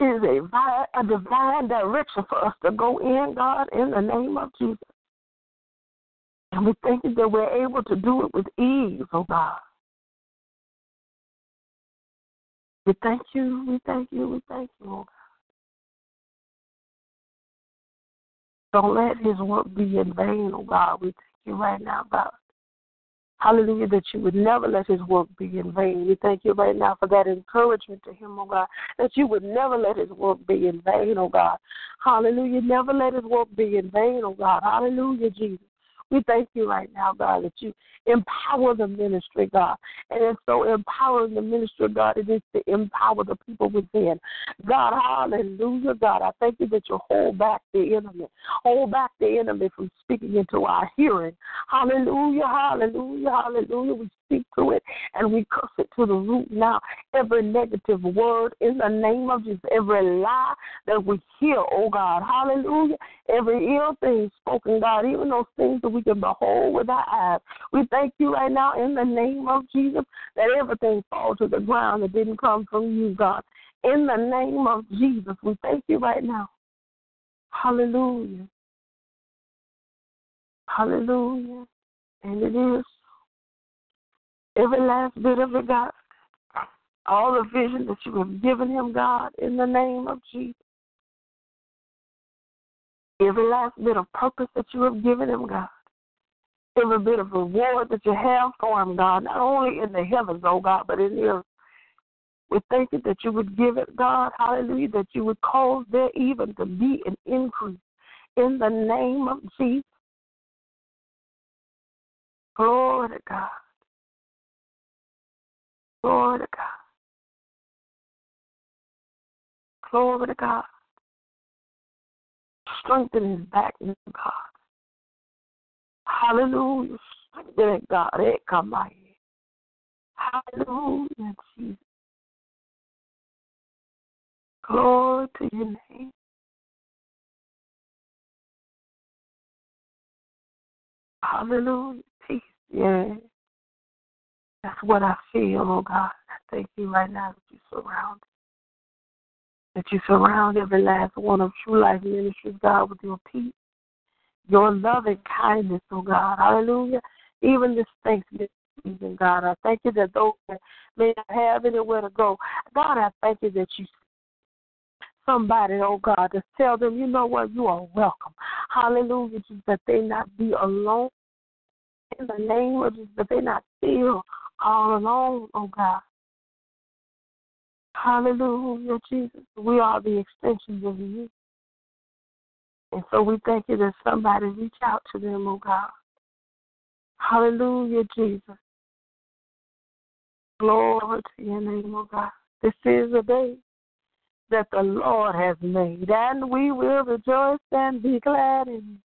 is a, a divine direction for us to go in, God, in the name of Jesus. And we thank you that we're able to do it with ease, oh God. We thank you, we thank you, we thank you, oh God. Don't let his work be in vain, oh God. We thank you right now, God. Hallelujah, that you would never let his work be in vain. We thank you right now for that encouragement to him, oh God, that you would never let his work be in vain, oh God. Hallelujah, never let his work be in vain, oh God. Hallelujah, Jesus. We thank you right now, God, that you empower the ministry, God. And it's so empowering the ministry, God, it is to empower the people within. God, hallelujah, God. I thank you that you hold back the enemy. Hold back the enemy from speaking into our hearing. Hallelujah, hallelujah, hallelujah. We speak to it and we curse it to the root now. Every negative word in the name of Jesus, every lie that we hear, oh God, hallelujah. Every ill thing spoken, God, even those things that we can behold with our eyes. We thank you right now in the name of Jesus that everything falls to the ground that didn't come from you, God. In the name of Jesus, we thank you right now. Hallelujah. Hallelujah. And it is every last bit of it, God. All the vision that you have given him, God, in the name of Jesus. Every last bit of purpose that you have given him, God every bit of reward that you have for him, God, not only in the heavens, oh God, but in the earth. We thank you that you would give it, God, hallelujah, that you would cause there even to be an increase in the name of Jesus. Glory to God. Glory to God. Glory to God. Strengthen his back, oh God. Hallelujah. Strengthen God. It come by Hallelujah, Jesus. Glory to your name. Hallelujah. Peace. Yeah. That's what I feel, oh God. I thank you right now that you surround that you surround every last one of True Life Ministries, God, with your peace your love and kindness, oh God. Hallelujah. Even this Thanksgiving season, God, I thank you that those that may not have anywhere to go, God, I thank you that you somebody, oh God, to tell them, you know what, you are welcome. Hallelujah, Jesus, that they not be alone. In the name of Jesus, that they not feel all alone, oh God. Hallelujah, Jesus. We are the extensions of you. And so we thank you that somebody reach out to them, oh God. Hallelujah, Jesus. Glory to your name, oh God. This is a day that the Lord has made, and we will rejoice and be glad in it.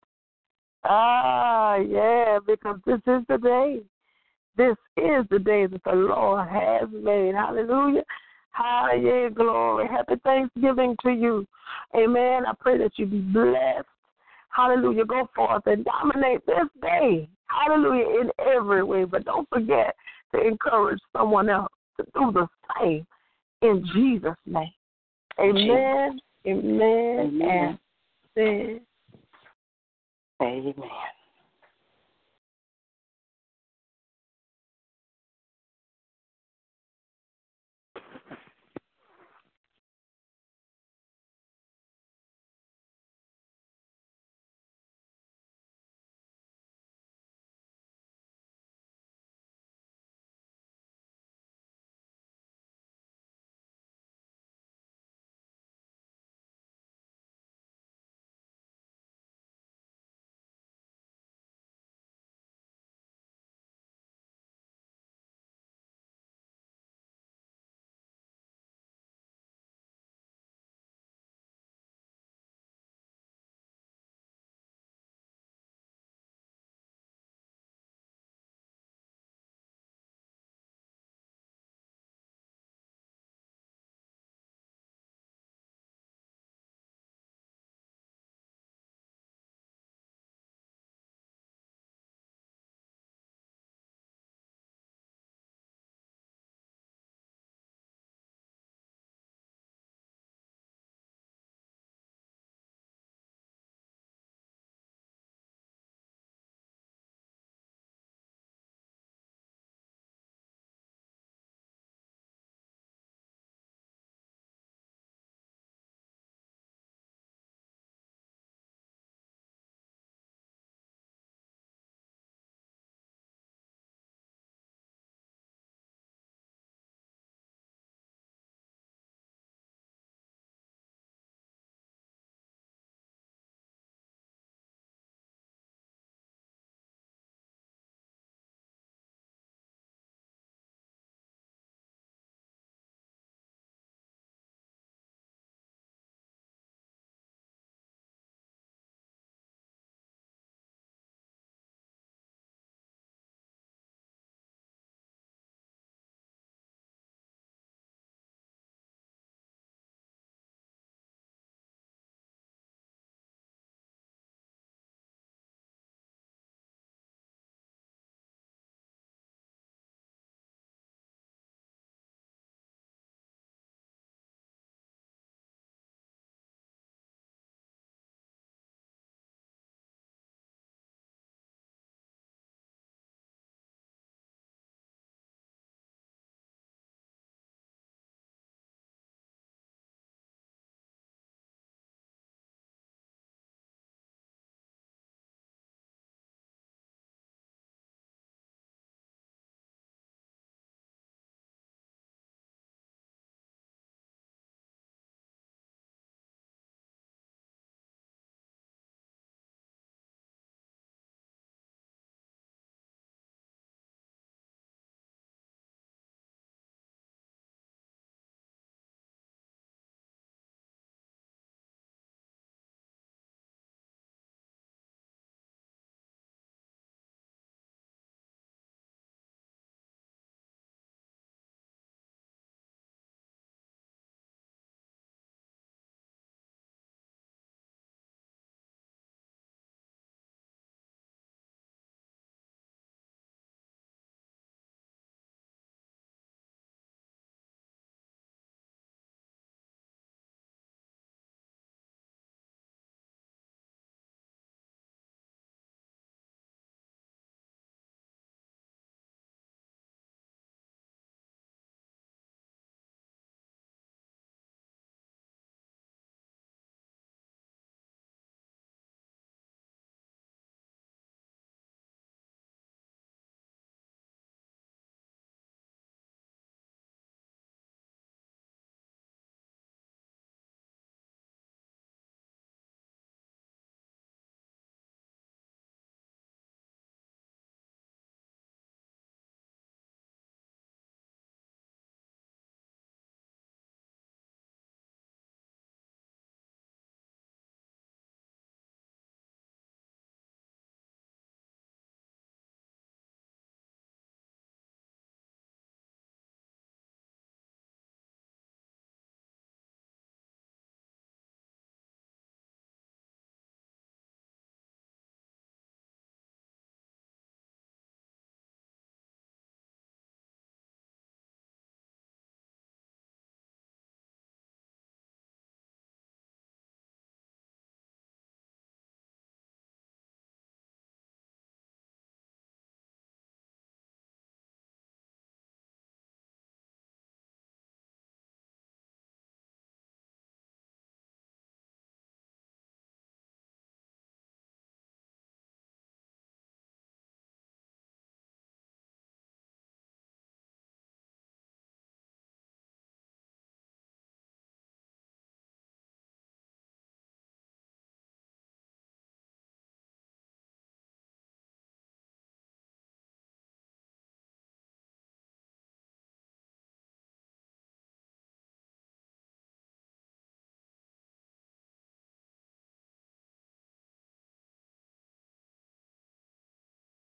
Ah, yeah, because this is the day This is the day that the Lord has made. Hallelujah. Hallelujah. Glory. Happy Thanksgiving to you. Amen. I pray that you be blessed. Hallelujah. Go forth and dominate this day. Hallelujah. In every way. But don't forget to encourage someone else to do the same in Jesus' name. Amen. Amen. Amen. Amen.